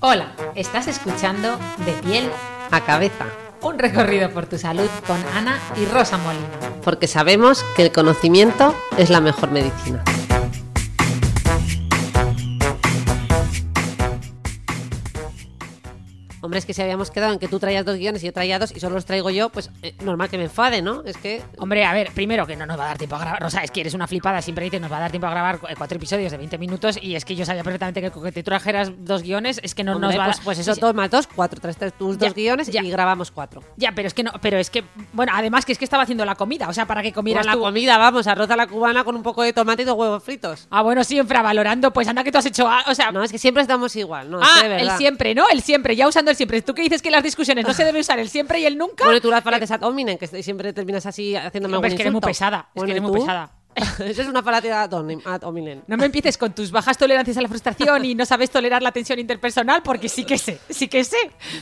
Hola, estás escuchando De piel a cabeza, un recorrido por tu salud con Ana y Rosa Molina. porque sabemos que el conocimiento es la mejor medicina. Hombre, es que si habíamos quedado en que tú traías dos guiones y yo traía dos y solo los traigo yo, pues eh, normal que me enfade, ¿no? Es que Hombre, a ver, primero que no nos va a dar tiempo a grabar. Rosa, es que eres una flipada. Siempre dices nos va a dar tiempo a grabar cu- cuatro episodios de 20 minutos. Y es que yo sabía perfectamente que con que te trajeras dos guiones es que no hombre, nos va a pues, dar. pues eso, Sí, dos más dos, cuatro. Traes tus Ya, dos guiones ya. y grabamos cuatro. Ya, pero es que no, pero es que, bueno, además que es que estaba haciendo la comida, o sea, para que comieras la tú. comida, vamos, arroz a la cubana con un poco de tomate y dos huevos fritos. Ah, bueno, sí, infravalorando, pues anda que tú has hecho, o sea, No, es que siempre estamos igual, no, es ah, que de el siempre, ¿no? El siempre, ya usando el siempre. Tú que dices que en las discusiones no se debe usar el siempre y el nunca. Bueno, tú las falacias ad hominem, que siempre terminas así haciéndome algún es que eres muy pesada, es que eres ¿y muy pesada. Eso es una falacia ad hominem. No me empieces con tus bajas tolerancias a la frustración y no sabes tolerar la tensión interpersonal, porque sí que sé, sí que sé.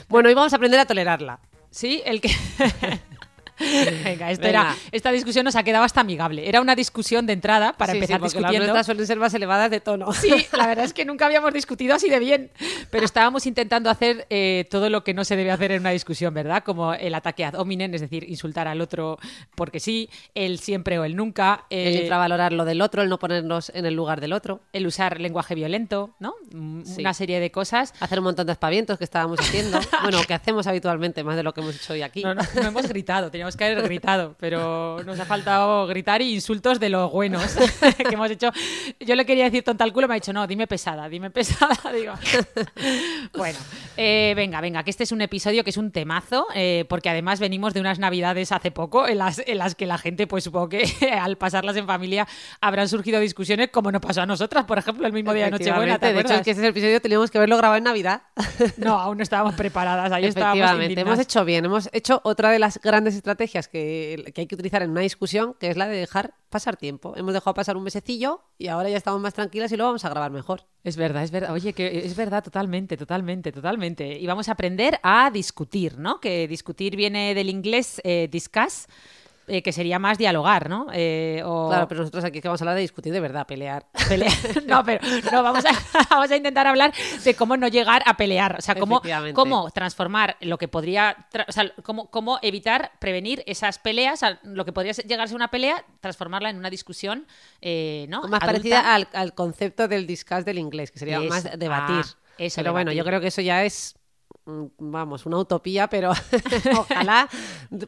Bueno, hoy vamos a aprender a tolerarla. Sí, el que. Venga, esto Venga. Era, esta discusión nos ha quedado hasta amigable. Era una discusión de entrada para Sí, sí, empezar las discutiendo. nuestras suelen ser más elevadas de tono. Sí, la verdad es que nunca habíamos discutido así de bien, pero estábamos intentando hacer eh, todo lo que no se debe hacer en una discusión, ¿verdad? Como el ataque ad hominem, es decir, insultar al otro porque sí, el siempre o el nunca, El eh, infravalorar lo del otro, el no ponernos en el lugar del otro. el usar lenguaje violento, ¿no? Mm, Sí. Una serie de cosas. Hacer un montón de aspavientos que estábamos haciendo. bueno, que hacemos habitualmente, más de lo que hemos hecho hoy aquí. No, no, no hemos gritado, teníamos que haber gritado, pero nos ha faltado gritar y insultos de los buenos que hemos hecho. Yo le quería decir tonta al culo, me ha dicho, no, dime pesada, dime pesada. Digo, bueno, eh, venga, venga, que este es un episodio que es un temazo, eh, porque además venimos de unas navidades hace poco en las, en las que la gente, pues supongo que al pasarlas en familia habrán surgido discusiones como no pasó a nosotras, por ejemplo, el mismo día de Nochebuena. ¿te de hecho, es que ese episodio teníamos que haberlo grabado en Navidad. No, aún no estábamos preparadas, ahí estábamos Efectivamente, hemos hecho bien. Hemos hecho otra de las grandes estrategias que, que hay que utilizar en una discusión, que es la de dejar pasar tiempo. Hemos dejado pasar un mesecillo y ahora ya estamos más tranquilas y lo vamos a grabar mejor. Es verdad, es verdad. Oye, que es verdad totalmente, totalmente, totalmente. Y vamos a aprender a discutir, ¿no? Que discutir viene del inglés eh, discuss, eh, que sería más dialogar, ¿no? Eh, o Claro, pero nosotros aquí que vamos a hablar de discutir de verdad, pelear. pelear. No, pero no, vamos a, vamos a intentar hablar de cómo no llegar a pelear. O sea, cómo, transformar lo que podría. tra- O sea, cómo, cómo evitar, prevenir esas peleas, lo que podría ser- llegar a ser una pelea, transformarla en una discusión, eh, ¿no? más Adulta. parecida al, al concepto del discuss del inglés, que sería más debatir. Ah, eso, pero bueno, yo creo que eso ya es, vamos, una utopía, pero ojalá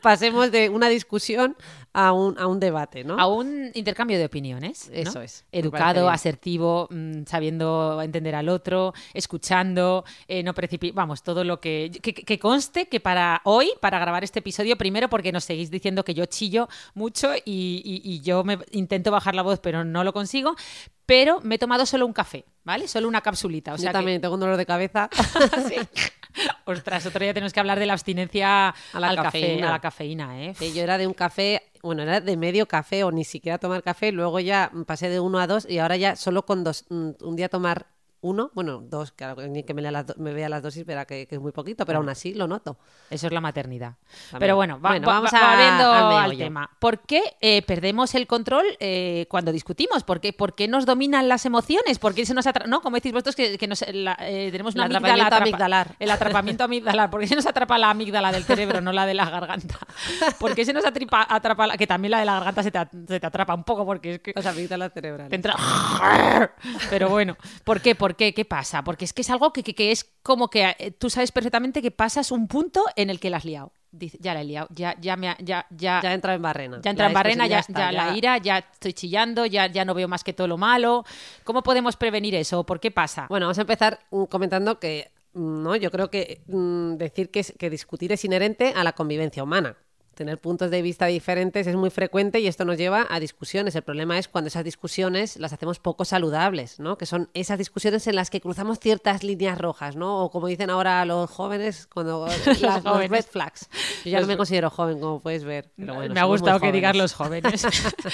pasemos de una discusión a un, a un debate, ¿no? A un intercambio de opiniones. ¿no? Eso es, Educado, asertivo, mm, sabiendo entender al otro, escuchando, eh, no precipi Vamos, todo lo que, que. que conste que para hoy, para grabar este episodio, primero porque nos seguís diciendo que yo chillo mucho y, y- y yo me intento bajar la voz, pero no lo consigo. Pero me he tomado solo un café, ¿vale? Solo una capsulita. O yo que- también tengo un dolor de cabeza. Sí. Ostras, otro día tenemos que hablar de la abstinencia A la al café, cafeína. a la cafeína, ¿eh? Sí, yo era de un café, bueno, era de medio café o ni siquiera tomar café, luego ya pasé de uno a dos y ahora ya solo con dos, mm, un día tomar uno, bueno, dos, claro, ni que me, lea las do- me vea las dosis, verá que, que es muy poquito, pero aún así lo noto. Eso es la maternidad. También. Pero bueno, va- Bueno, va- vamos va- a- volviendo al tema. ¿Por qué eh, perdemos el control eh, cuando discutimos? ¿Por qué, por qué nos dominan las emociones? ¿Por qué se nos atra- no, como decís vosotros que, que nos, la- eh, tenemos una El amígdala atrapa- amigdalar. El atrapamiento amigdalar. ¿Por qué se nos atrapa la amígdala del cerebro, no la de la garganta? ¿Por qué se nos atripa- atrapa la- que también la de la garganta se te, se te atrapa un poco porque es que Las amígdalas cerebrales. te entra... Pero bueno, ¿por qué? ¿Por qué? ¿Qué pasa? Porque es que es algo que, que- que es como que eh, tú sabes perfectamente que pasas un punto en el que la has liado. Dice, ya la he liado, ya, ya me ha- ya, ya, Ya entra en barrena. ya entra en barrena, ya, la ira, ya estoy chillando, ya, ya no veo más que todo lo malo. ¿Cómo podemos prevenir eso? ¿Por qué pasa? Bueno, vamos a empezar mm, comentando que mm, no, yo creo que mm, decir que, es- que discutir es inherente a la convivencia humana. Tener puntos de vista diferentes es muy frecuente y esto nos lleva a discusiones. El problema es cuando esas discusiones las hacemos poco saludables, ¿no? Que son esas discusiones en las que cruzamos ciertas líneas rojas, ¿no? O como dicen ahora los jóvenes, cuando las, los red flags. Yo ya no me considero joven, como puedes ver. pero bueno, me ha gustado que digas los jóvenes.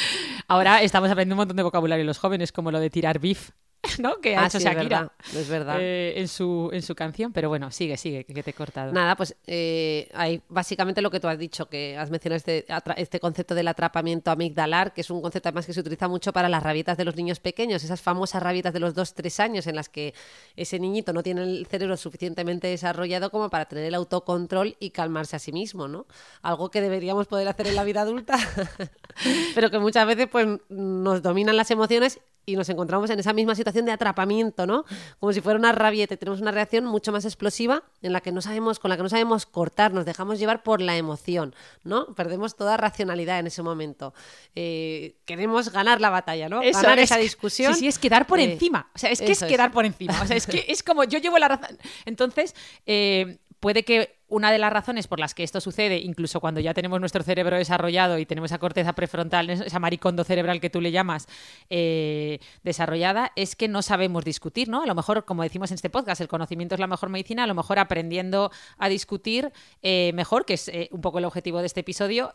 Ahora estamos aprendiendo un montón de vocabulario los jóvenes, como lo de tirar beef, ¿no? Que ha Ah, hecho sí, es verdad, es verdad. eh, en, su, en su canción. Pero bueno, sigue, sigue, que te he cortado. Nada, pues eh, hay básicamente lo que tú has dicho, que has mencionado este, este concepto del atrapamiento amigdalar, que es un concepto además que se utiliza mucho para las rabietas de los niños pequeños, esas famosas rabietas de los 2-3 años en las que ese niñito no tiene el cerebro suficientemente desarrollado como para tener el autocontrol y calmarse a sí mismo, ¿no? Algo que deberíamos poder hacer en la vida adulta, pero que muchas veces pues nos dominan las emociones y nos encontramos en esa misma situación de atrapamiento, ¿no? Como si fuera una rabieta tenemos una reacción mucho más explosiva en la que no sabemos, con la que no sabemos cortar, nos dejamos llevar por la emoción, ¿no? Perdemos toda racionalidad en ese momento. Eh, queremos ganar la batalla, ¿no? Eso ganar es- esa discusión. Sí, sí, es quedar por eh, encima. O sea, es que eso es. quedar por encima. O sea, es que es como yo llevo la razón. Entonces, eh, puede que una de las razones por las que esto sucede, incluso cuando ya tenemos nuestro cerebro desarrollado y tenemos esa corteza prefrontal, esa maricondo cerebral que tú le llamas, eh, desarrollada, es que no sabemos discutir, ¿no? A lo mejor, como decimos en este podcast, el conocimiento es la mejor medicina, a lo mejor aprendiendo a discutir eh, mejor, que es eh, un poco el objetivo de este episodio,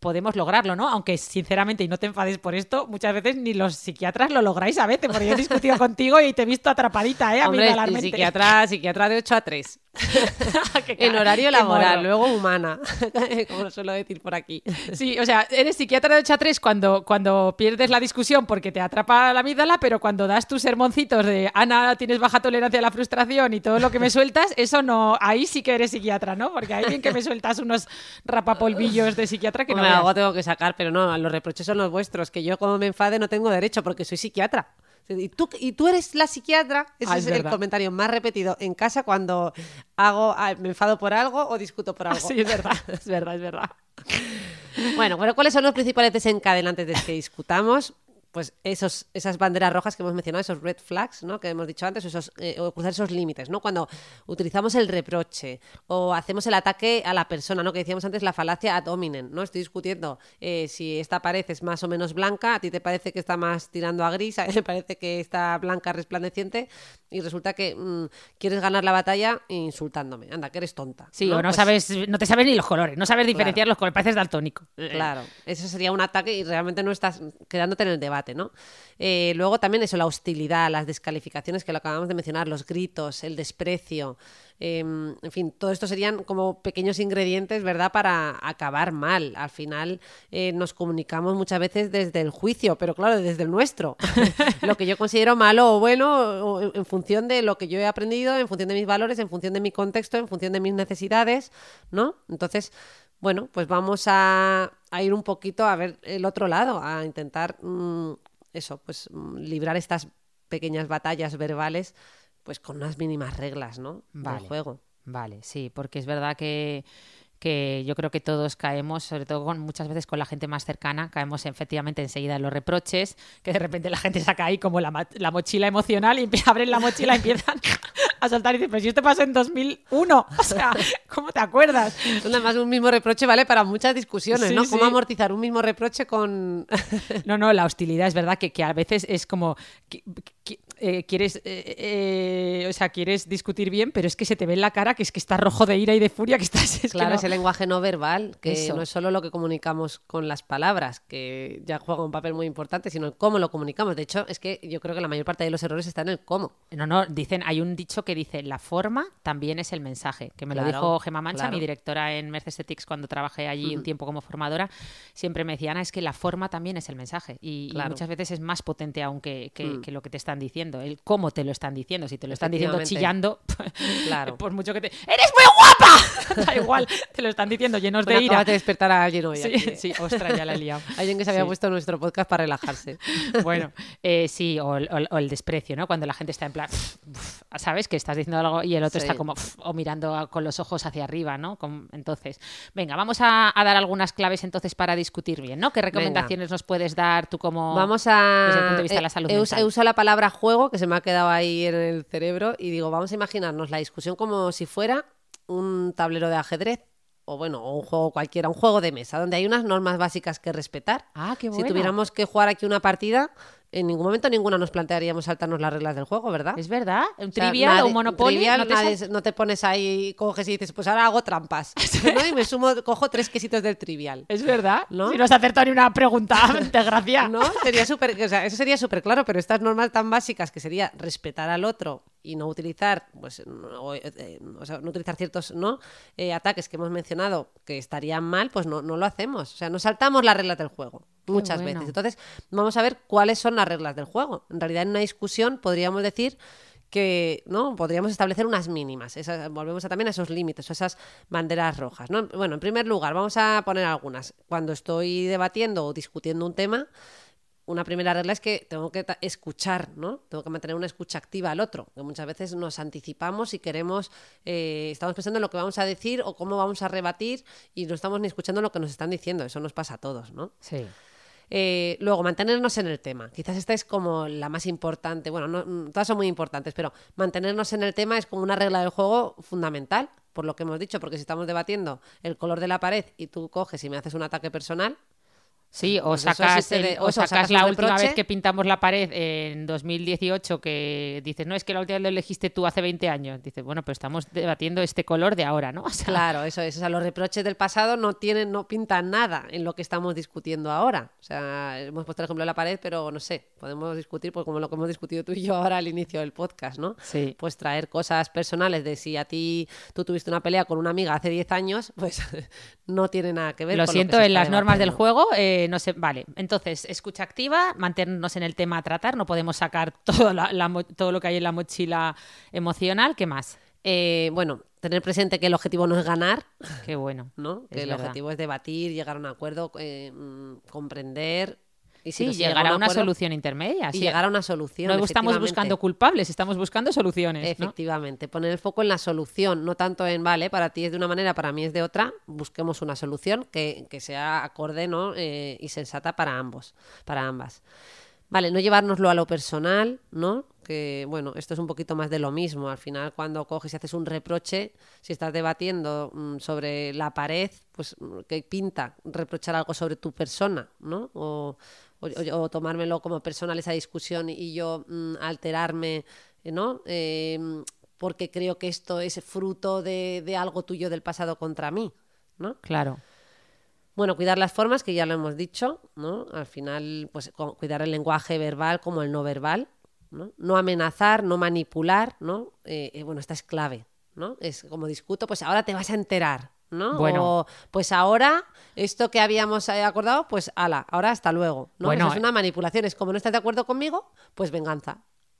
podemos lograrlo, ¿no? Aunque sinceramente, y no te enfades por esto, muchas veces ni los psiquiatras lo lográis a veces, porque yo he discutido contigo y te he visto atrapadita, ¿eh? Hombre, y Amigdalarmente. psiquiatra, psiquiatra de 8 a 3. Qué en cara, horario laboral, luego humana, como lo suelo decir por aquí. Sí, o sea, eres psiquiatra de 8 a 3 cuando, cuando pierdes la discusión porque te atrapa la amígdala, pero cuando das tus sermoncitos de Ana, tienes baja tolerancia a la frustración y todo lo que me sueltas, eso no, ahí sí que eres psiquiatra, ¿no? Porque ahí bien que me sueltas unos rapapolvillos de psiquiatra que no veas. algo tengo que sacar, pero no, los reproches son los vuestros, que yo como me enfade no tengo derecho porque soy psiquiatra. Y tú, y tú eres la psiquiatra, ese Ah, es, es el comentario más repetido en casa cuando hago ah, me enfado por algo o discuto por Ah, algo. sí, es verdad, es verdad, es verdad. Bueno, pero ¿cuáles son los principales desencadenantes de que discutamos? Pues esos, esas banderas rojas que hemos mencionado, esos red flags, ¿no? Que hemos dicho antes, esos, eh, o cruzar esos límites, ¿no? Cuando utilizamos el reproche o hacemos el ataque a la persona, ¿no? Que decíamos antes la falacia ad hominem, ¿no? Estoy discutiendo eh, si esta pared es más o menos blanca, a ti te parece que está más tirando a gris, a mí me parece que está blanca resplandeciente y resulta que mm, quieres ganar la batalla insultándome. Anda, que eres tonta. Sí, o no Pues- sabes, no te sabes ni los colores, no sabes diferenciar los colores, pareces daltónico. Claro, eso sería un ataque y realmente no estás quedándote en el debate, ¿no? Eh, luego también eso, la hostilidad, las descalificaciones que lo acabamos de mencionar, los gritos, el desprecio, eh, en fin, todo esto serían como pequeños ingredientes, ¿verdad?, para acabar mal. Al final eh, nos comunicamos muchas veces desde el juicio, pero claro, desde el nuestro. lo que yo considero malo o bueno en función de lo que yo he aprendido, en función de mis valores, en función de mi contexto, en función de mis necesidades, ¿no? Entonces, bueno, pues vamos a, a ir un poquito a ver el otro lado, a intentar mm, eso, pues mm, librar estas pequeñas batallas verbales, pues con unas mínimas reglas, ¿no? Vale. Del juego. Vale, sí, porque es verdad que, que yo creo que todos caemos, sobre todo con, muchas veces con la gente más cercana, caemos efectivamente enseguida en los reproches, que de repente la gente saca ahí como la, la mochila emocional y abren la mochila y empiezan a soltar y dicen, pero si esto pasó en 2001, o sea, ¿cómo te acuerdas? Además, un mismo reproche vale para muchas discusiones, Sí, ¿no? ¿Cómo sí. amortizar un mismo reproche con... No, no, la hostilidad es verdad que, que a veces es como que- que- eh, quieres, eh, eh, o sea, quieres discutir bien, pero es que se te ve en la cara que es que estás rojo de ira y de furia, que estás... es que Claro, no- ese lenguaje no verbal, que Eso. no es solo lo que comunicamos con las palabras, que ya juega un papel muy importante, sino el cómo lo comunicamos. De hecho, es que yo creo que la mayor parte de los errores está en el cómo. No, no, dicen, hay un dicho que dice, la forma también es el mensaje, que me lo dijo Gemma Mancha, claro. mi directora en Mercesetics cuando trabajé allí un tiempo como formadora, siempre me decía, Ana, es que la forma también es el mensaje y, muchas veces es más potente aún que, que- Mm. que lo que te están diciendo, el cómo te lo están diciendo, si te lo están diciendo chillando, Claro. por mucho que te... ¡Eres muy guapa! da igual, te lo están diciendo llenos de ira. de despertar a alguien hoy. Sí, aquí, ¿eh? sí, ostras, ya la he liado. Alguien que se había Sí. puesto nuestro podcast para relajarse. Bueno, eh, sí, o el, o el- o el desprecio, ¿no? Cuando la gente está en plan, "Uf", ¿sabes? Que estás diciendo algo y el otro Sí. está como, "Uf", o mirando a- con los ojos hacia arriba, ¿no? Con- entonces, venga, vamos a, a dar algunas claves entonces para discutir bien, ¿no? ¿Qué recomendaciones nos puedes dar tú como... Vamos a. desde el punto de vista de la eh, salud he, us- mental? he usado la palabra juego que se me ha quedado ahí en el cerebro y digo, vamos a imaginarnos la discusión como si fuera un tablero de ajedrez. o bueno, o un juego cualquiera, un juego de mesa, donde hay unas normas básicas que respetar. Ah, qué Si bueno. tuviéramos que jugar aquí una partida, en ningún momento ninguna nos plantearíamos saltarnos las reglas del juego, ¿verdad? Es verdad, un O sea, trivial o un Monopoly. trivial, no te nadie- sal- no te pones ahí, coges y dices, pues ahora hago trampas. ¿no? Y me sumo, cojo tres quesitos del trivial. Es verdad, ¿No? Si no has acertado ni una pregunta, desgracia. ¿No? Sería súper, o sea, eso sería súper claro, pero estas normas tan básicas que sería respetar al otro y no utilizar, pues, no, o, eh, o sea, no utilizar ciertos ¿no? Eh, ataques que hemos mencionado que estarían mal, pues no, no lo hacemos. O sea, nos saltamos las reglas del juego muchas bueno. veces. Entonces, vamos a ver cuáles son las reglas del juego. En realidad, en una discusión podríamos decir que no podríamos establecer unas mínimas Esas- volvemos a, también a esos límites o esas banderas rojas ¿no? bueno en primer lugar vamos a poner algunas cuando estoy debatiendo o discutiendo un tema una primera regla es que tengo que escuchar, ¿no? Tengo que mantener una escucha activa al otro, que muchas veces nos anticipamos y queremos, eh, estamos pensando en lo que vamos a decir o cómo vamos a rebatir y no estamos ni escuchando lo que nos están diciendo. Eso nos pasa a todos, ¿no? Sí. Eh, luego, mantenernos en el tema. Quizás esta es como la más importante. Bueno, no- mm, todas son muy importantes, pero mantenernos en el tema es como una regla del juego fundamental, por lo que hemos dicho, porque si estamos debatiendo el color de la pared y tú coges y me haces un ataque personal, Sí, o Pues sacas, el- de- o sacas sacas la última vez que pintamos la pared en 2018 que dices, no, es que la última vez lo elegiste tú hace 20 años. Dices, bueno, pero estamos debatiendo este color de ahora, ¿no? O sea, Claro, eso es. O sea, los reproches del pasado no tienen, no pintan nada en lo que estamos discutiendo ahora. O sea, hemos puesto el ejemplo de la pared, pero no sé, podemos discutir, pues como lo que hemos discutido tú y yo ahora al inicio del podcast, ¿no? Sí. Pues traer cosas personales de si a ti tú tuviste una pelea con una amiga hace 10 años, pues no tiene nada que ver Lo con siento, que se en las normas del juego eh, no sé, vale. Entonces, escucha activa, mantenernos en el tema a tratar, no podemos sacar todo, la- la mo- todo lo que hay en la mochila emocional. ¿Qué más? Eh, bueno, tener presente que el objetivo no es ganar, Qué bueno. ¿no? Que el verdad. objetivo es debatir, llegar a un acuerdo, eh, mm, comprender. Y si Sí, llegar a un una acuerdo, solución intermedia. Y sí. llegar a una solución. no estamos buscando culpables, estamos buscando soluciones. ¿no? Efectivamente, poner el foco en la solución, no tanto en, vale, para ti es de una manera, para mí es de otra, busquemos una solución que, que sea acorde ¿no? Eh, y sensata para ambos, para ambas. Vale, no llevárnoslo a lo personal, ¿no? Que, bueno, esto es un poquito más de lo mismo. Al final, cuando coges y haces un reproche, si estás debatiendo mm, sobre la pared, pues mm, que pinta reprochar algo sobre tu persona, ¿no? O, o- o- o tomármelo como personal esa discusión y yo mm, alterarme, eh, ¿no? Eh, porque creo que esto es fruto de, de algo tuyo del pasado contra mí, ¿no? Claro. Bueno, cuidar las formas, que ya lo hemos dicho, ¿no? Al final, pues cuidar el lenguaje verbal como el no verbal, ¿no? No amenazar, no manipular, ¿no? Eh, eh, bueno, esta es clave, ¿no? Es como discuto, pues ahora te vas a enterar, ¿no? Bueno. O, pues ahora, esto que habíamos eh, acordado, pues ala, ahora hasta luego, ¿no? Bueno, Eso es eh. una manipulación, es como no estás de acuerdo conmigo, pues venganza.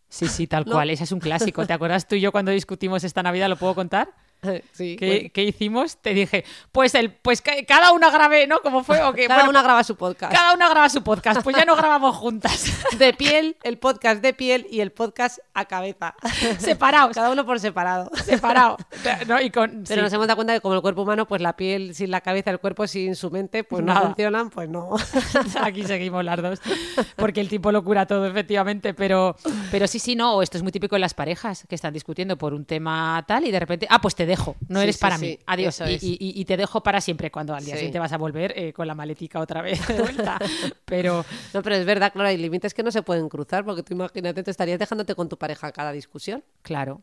Sí, sí, tal No. cual. Ese es un clásico. ¿Te acuerdas tú y yo cuando discutimos esta Navidad? ¿Lo puedo contar? sí, ¿Qué, bueno. qué hicimos? Te dije, pues el, pues ca- cada una grabe, ¿no? ¿Cómo fue? O que, Cada bueno, una graba su podcast. cada una graba su podcast. Pues ya no grabamos juntas. De piel, el podcast de piel y el podcast a cabeza. Separados. Cada uno por separado. Separado. ¿no? Y con, Pero sí. nos hemos dado cuenta que como el cuerpo humano, pues la piel sin la cabeza, el cuerpo sin su mente, pues no funcionan, pues no. Aquí seguimos las dos. Porque el tipo lo cura todo, efectivamente. Pero, pero sí, sí, no. Esto es muy típico en las parejas que están discutiendo por un tema tal y de repente, ah, pues te dejo. No Sí, eres sí, para sí, mí. Adiós. Y, y- te dejo para siempre cuando al día Sí. siguiente vas a volver eh, con la maletica otra vez de vuelta. Pero No, pero es verdad, claro, hay límites que no se pueden cruzar, porque tú imagínate, te estarías dejándote con tu pareja cada discusión. claro.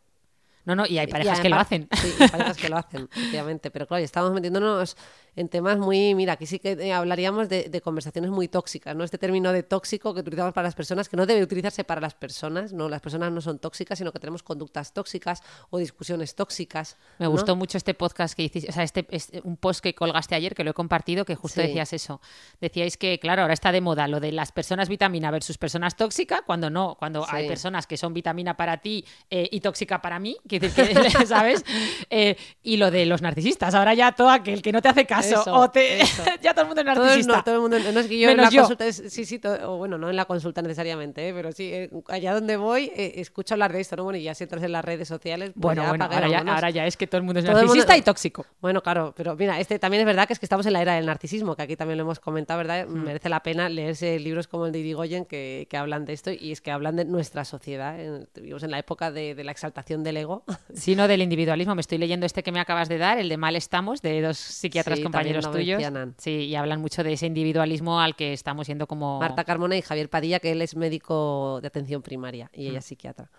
No, no, y hay Y parejas que lo hacen. Sí, hay parejas que lo hacen, efectivamente. Pero claro, estamos metiéndonos en temas muy. Mira, aquí sí que eh, hablaríamos de, de conversaciones muy tóxicas, ¿no? Este término de tóxico que utilizamos para las personas, que no debe utilizarse para las personas, ¿no? Las personas no son tóxicas, sino que tenemos conductas tóxicas o discusiones tóxicas. Me ¿no? gustó mucho este podcast que hiciste, o sea, este, este- un post que colgaste ayer que lo he compartido, que justo Sí. decías eso. Decíais que, claro, ahora está de moda lo de las personas vitamina versus personas tóxicas, cuando no, cuando Sí. hay personas que son vitamina para ti eh, y tóxica para mí, que que, ¿sabes? Eh, y lo de los narcisistas, ahora ya todo aquel que no te hace caso Eso, o te... eso. ya todo el mundo es Todo narcisista. no, todo el mundo, no es que yo en Menos la yo. consulta, es- sí, sí, todo- o bueno, no en la consulta necesariamente, ¿eh? pero sí, eh, allá donde voy eh, escucho hablar de esto, ¿no? Bueno, y ya si entras en las redes sociales, pues Bueno, ya bueno, ahora ya, ahora ya es que todo el mundo es Todo el mundo- narcisista y tóxico. Bueno, claro, pero mira, este también es verdad que es que estamos en la era del narcisismo, que aquí también lo hemos comentado, ¿verdad? Hmm. Merece la pena leerse libros como el de Irigoyen que, que hablan de esto y es que hablan de nuestra sociedad. eh, Vivimos en la época de, de la exaltación del ego. Sino del individualismo. Me estoy leyendo este que me acabas de dar, el de Mal Estamos, de dos psiquiatras Sí, compañeros tuyos. Sí, y hablan mucho de ese individualismo al que estamos yendo como... Marta Carmona y Javier Padilla, que él es médico de atención primaria y ella es psiquiatra.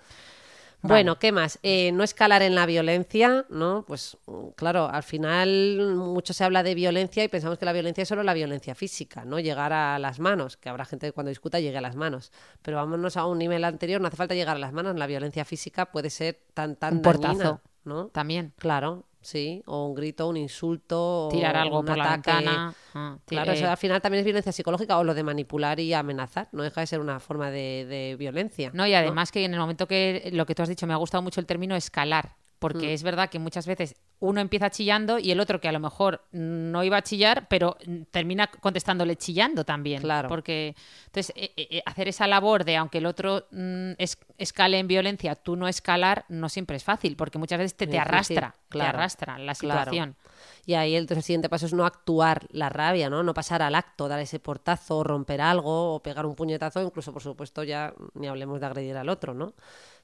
Vale. Bueno, ¿qué más? Eh, no escalar en la violencia, ¿no? Pues mm, claro, al final mucho se habla de violencia y pensamos que la violencia es solo la violencia física, ¿no? Llegar a las manos, que habrá gente que cuando discuta llegue a las manos. Pero vámonos a un nivel anterior, no hace falta llegar a las manos, la violencia física puede ser tan, tan Un dañina, ¿no? También. Claro, sí, o un grito, un insulto, o Tirar algo un por la ataque. ventana. ah, Claro, eh, eso al final también es violencia psicológica o lo de manipular y amenazar. No deja de ser una forma de, de violencia. No, y además que en el momento que lo que tú has dicho, me ha gustado mucho el término escalar, Mm. porque es verdad que muchas veces uno empieza chillando y el otro que a lo mejor no iba a chillar, pero mm, termina contestándole chillando también. Claro. Porque entonces eh, eh, eh, hacer esa labor de aunque el otro mm, es- escale en violencia, tú no escalar, no siempre es fácil, porque muchas veces te, te arrastra, te claro, arrastra la claro. situación. Y ahí el siguiente paso es no actuar la rabia, ¿no? No pasar al acto, dar ese portazo, romper algo o pegar un puñetazo, incluso por supuesto ya ni hablemos de agredir al otro, ¿no?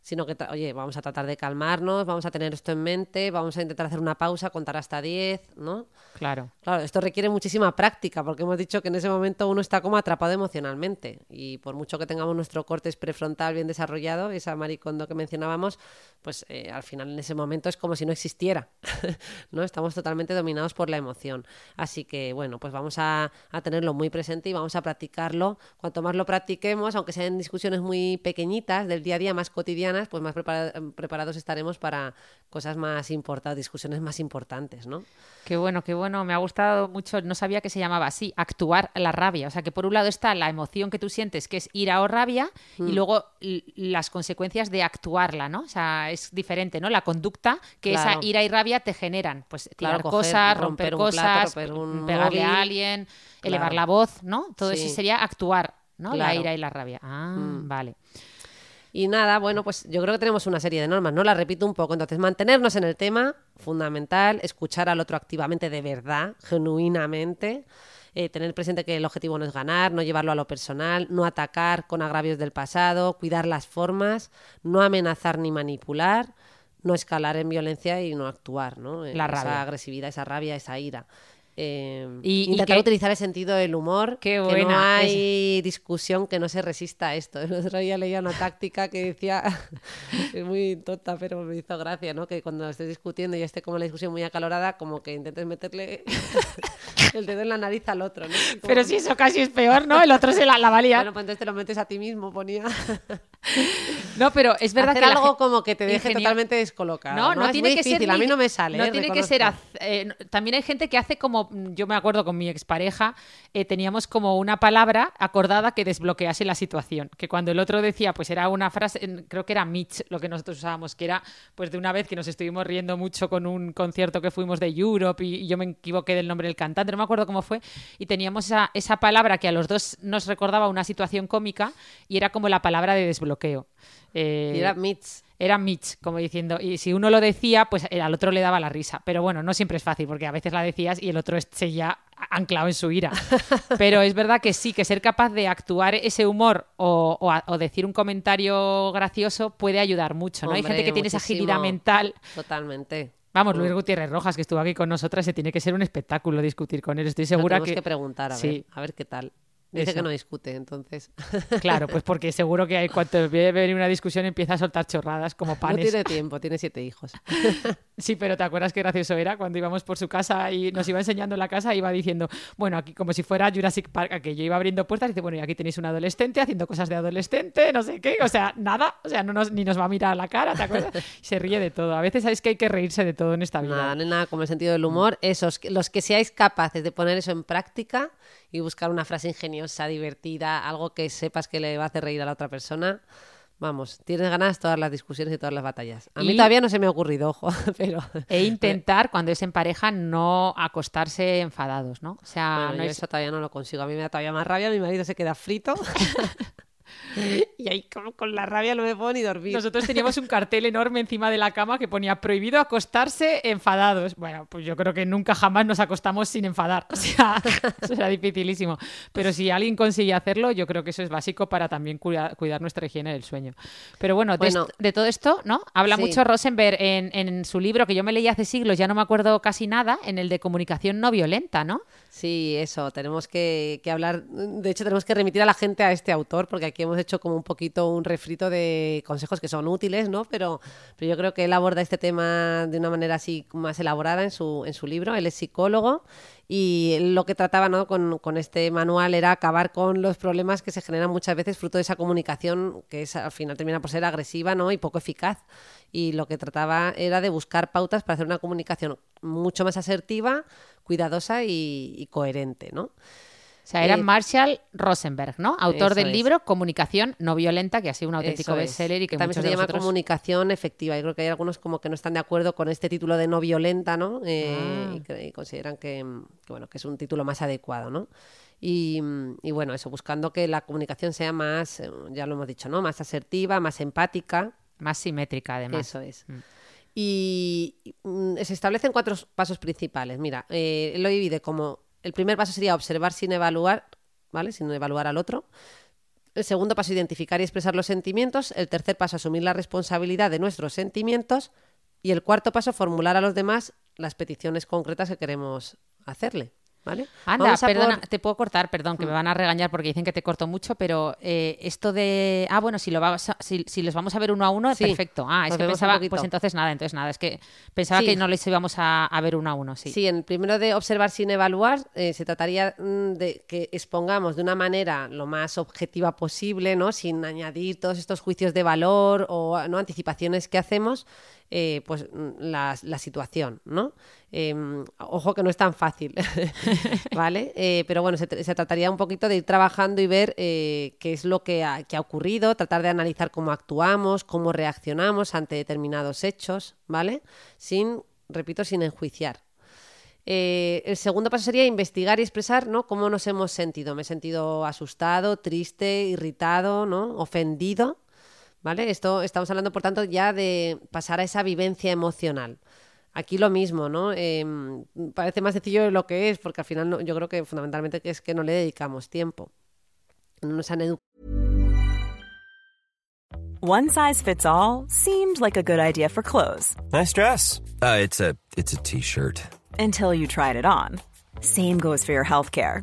Sino que, oye, vamos a tratar de calmarnos, vamos a tener esto en mente, vamos a intentar hacer una pausa, contar hasta 10, ¿no? Claro. Claro, esto requiere muchísima práctica porque hemos dicho que en ese momento uno está como atrapado emocionalmente y por mucho que tengamos nuestro córtex prefrontal bien desarrollado, esa maricondo que mencionábamos, pues eh, al final en ese momento es como si no existiera, ¿no? Estamos totalmente dominados por la emoción. Así que bueno, pues vamos a, a tenerlo muy presente y vamos a practicarlo. Cuanto más lo practiquemos, aunque sean discusiones muy pequeñitas del día a día, más cotidianas, pues más prepara- preparados estaremos para cosas más importantes, discusiones más importantes, ¿no? Qué bueno, qué bueno. Me ha gustado mucho. No sabía que se llamaba así, actuar la rabia. O sea, que por un lado está la emoción que tú sientes, que es ira o rabia, Mm. y luego l- las consecuencias de actuarla, ¿no? O sea, es diferente, ¿no? La conducta que Claro. esa ira y rabia te generan. Pues tirar Claro, coger, cosas, romper romper, un plato, cosas, romper un pegarle móvil. a alguien, elevar la voz, ¿no? Todo Sí. eso sería actuar, ¿no? La. Mm. ira y la rabia. Ah, vale. Y nada, bueno, pues yo creo que tenemos una serie de normas, ¿no? La repito un poco. Entonces, mantenernos en el tema, fundamental, escuchar al otro activamente de verdad, genuinamente, eh, tener presente que el objetivo no es ganar, no llevarlo a lo personal, no atacar con agravios del pasado, cuidar las formas, no amenazar ni manipular, no escalar en violencia y no actuar, ¿no? La esa rabia. agresividad, esa rabia, esa ira. Eh, Y- y intentar que- utilizar el sentido del humor, Qué que no buena, hay discusión que no se resista a esto. El otro día leía una táctica que decía, es muy tonta, pero me hizo gracia, ¿no? Que cuando estés discutiendo y esté como la discusión muy acalorada, como que intentes meterle el dedo en la nariz al otro, ¿no? Como- Pero si eso casi es peor, ¿no? El otro se la, la valía. Bueno, pues entonces te lo metes a ti mismo, ponía. no, pero es verdad Hacer que algo como que te deje ingenio- totalmente descolocado. No, no, Es tiene muy que difícil, ser. a mí no me sale. No ¿eh? tiene que ser. Eh, también hay gente que hace como. Yo me acuerdo con mi expareja, eh, teníamos como una palabra acordada que desbloquease la situación. Que cuando el otro decía, pues era una frase, creo que era Mitch lo que nosotros usábamos, que era pues de una vez que nos estuvimos riendo mucho con un concierto que fuimos de Europe y, y yo me equivoqué del nombre del cantante, no me acuerdo cómo fue, y teníamos esa, esa palabra que a los dos nos recordaba una situación cómica y era como la palabra de desbloqueo. Eh, Y era Mitch. Era Mitch, como diciendo, y si uno lo decía, pues al otro le daba la risa. Pero bueno, no siempre es fácil, porque a veces la decías y el otro seguía anclado en su ira. Pero es verdad que sí, que ser capaz de actuar ese humor o, o a- o decir un comentario gracioso puede ayudar mucho, ¿no? Hay gente que tiene esa agilidad mental. Totalmente. Vamos, Luis Gutiérrez Rojas, que estuvo aquí con nosotras, se tiene que ser un espectáculo discutir con él. Estoy Lo segura tenemos que... que... preguntar, a ver, a ver qué tal. Dice Eso. que no discute, entonces. Claro, pues porque seguro que hay, cuando venir una discusión empieza a soltar chorradas como No panes. tiene tiempo, tiene siete hijos. Sí, pero ¿te acuerdas qué gracioso era cuando íbamos por su casa y nos iba enseñando la casa? Iba diciendo, bueno, aquí como si fuera Jurassic Park, aquello iba abriendo puertas y dice, bueno, y aquí tenéis un adolescente haciendo cosas de adolescente, no sé qué, o sea, nada, o sea, no nos, ni nos va a mirar a la cara, ¿te acuerdas? Y se ríe de todo. A veces sabéis que hay que reírse de todo en esta vida. Nada, no nada como el sentido del humor. Esos, los que seáis capaces de poner eso en práctica y buscar una frase ingeniosa, divertida, algo que sepas que le va a hacer reír a la otra persona, Vamos, tienes ganas todas las discusiones y todas las batallas. A mí Y- todavía no se me ha ocurrido, ojo, pero... E intentar, cuando es en pareja, no acostarse enfadados, ¿no? O sea, Bueno, no yo es- eso todavía no lo consigo. A mí me da todavía más rabia, mi marido se queda frito. y ahí como con la rabia no me puedo ni dormir. Nosotros teníamos un cartel enorme encima de la cama que ponía prohibido acostarse enfadados. Bueno, pues yo creo que nunca jamás nos acostamos sin enfadar. O sea, eso era dificilísimo. Pero si alguien consigue hacerlo, yo creo que eso es básico para también cuida- cuidar nuestra higiene del sueño. Pero bueno, de, Bueno. est- de todo esto, ¿no? Habla Sí. mucho Rosenberg en, en su libro que yo me leí hace siglos, ya no me acuerdo casi nada, en el de comunicación no violenta, ¿no? Sí, eso, tenemos que, hablar, de hecho tenemos que remitir a la gente a este autor, porque aquí hemos hecho como un poquito un refrito de consejos que son útiles, ¿no? Pero, pero yo creo que él aborda este tema de una manera así más elaborada en su, en su libro, él es psicólogo y lo que trataba ¿no? con, con este manual era acabar con los problemas que se generan muchas veces fruto de esa comunicación que es, al final termina por ser agresiva ¿no? y poco eficaz. Y lo que trataba era de buscar pautas para hacer una comunicación mucho más asertiva, cuidadosa y, y coherente, ¿no? O sea, era Eh, Marshall Rosenberg, ¿no? Autor del es. libro Comunicación no violenta, que ha sido un auténtico bestseller y que también muchos se de llama comunicación efectiva. Yo creo que hay algunos como que no están de acuerdo con este título de no violenta, ¿no? Eh, Ah. y, que- y consideran que, que, bueno que es un título más adecuado, ¿no? Y, y bueno, eso buscando que la comunicación sea más, eh, ya lo hemos dicho, ¿no? Más asertiva, más empática. Más simétrica, además. Eso es. Mm. Y mm, se establecen cuatro pasos principales. Mira, eh, lo divide como el primer paso sería observar sin evaluar, ¿vale? Sin evaluar al otro. El segundo paso, identificar y expresar los sentimientos. El tercer paso, asumir la responsabilidad de nuestros sentimientos. Y el cuarto paso, formular a los demás las peticiones concretas que queremos hacerle. ¿Vale? Anda, perdona, por- te puedo cortar, perdón, que me van a regañar porque dicen que te corto mucho, pero eh, esto de. Ah, bueno, si, lo vas a- si, si los vamos a ver uno a uno, Sí, perfecto. Ah, es que pensaba. Pues entonces nada, entonces nada. Es que pensaba Sí. que no les íbamos a, a ver uno a uno, sí. Sí, en primero de observar sin evaluar, eh, se trataría mm, de que expongamos de una manera lo más objetiva posible, ¿no? Sin añadir todos estos juicios de valor o ¿no? anticipaciones que hacemos, eh, pues mm, la, la situación, ¿no? Em, ojo que no es tan fácil, ¿vale? Eh, pero bueno, se, tr- se trataría un poquito de ir trabajando y ver eh, qué es lo que ha, que ha ocurrido, tratar de analizar cómo actuamos, cómo reaccionamos ante determinados hechos, ¿vale? Sin, repito, sin enjuiciar. Eh, el segundo paso sería investigar y expresar ¿no? cómo nos hemos sentido. Me he sentido asustado, triste, irritado, ¿no? ofendido. ¿Vale? Esto estamos hablando, por tanto, ya de pasar a esa vivencia emocional. Aquí lo mismo, ¿no? Em, parece más sencillo de lo que es, porque al final no- yo creo que fundamentalmente es que no le dedicamos tiempo. No nos han edu- One size fits all seemed like a good idea for clothes Nice dress. Uh, it's a it's a t-shirt. until you tried it on. Same goes for your healthcare.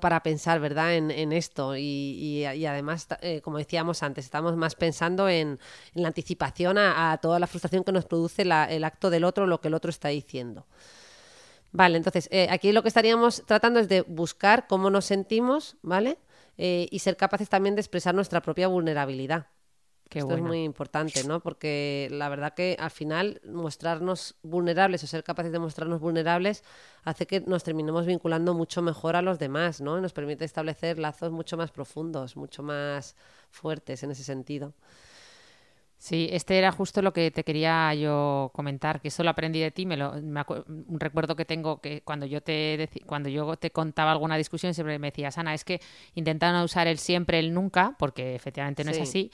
Para pensar, ¿verdad?, en, esto. Y, además, eh, como decíamos antes, estamos más pensando en, la anticipación a, toda la frustración que nos produce el acto del otro, lo que el otro está diciendo. Vale, entonces, eh, aquí lo que estaríamos tratando es de buscar cómo nos sentimos, ¿vale? Eh, y ser capaces también de expresar nuestra propia vulnerabilidad. Qué Esto es muy importante, ¿no? Porque la verdad que al final mostrarnos vulnerables o ser capaces de mostrarnos vulnerables hace que nos terminemos vinculando mucho mejor a los demás, ¿no? Y nos permite establecer lazos mucho más profundos, mucho más fuertes en ese sentido. Sí, este era justo lo que te quería yo comentar, que eso lo aprendí de ti, me lo, me un recuerdo que tengo que cuando yo te cuando yo te contaba alguna discusión siempre me decías, Ana, es que intenta no usar el siempre, el nunca, porque efectivamente no es Sí. así.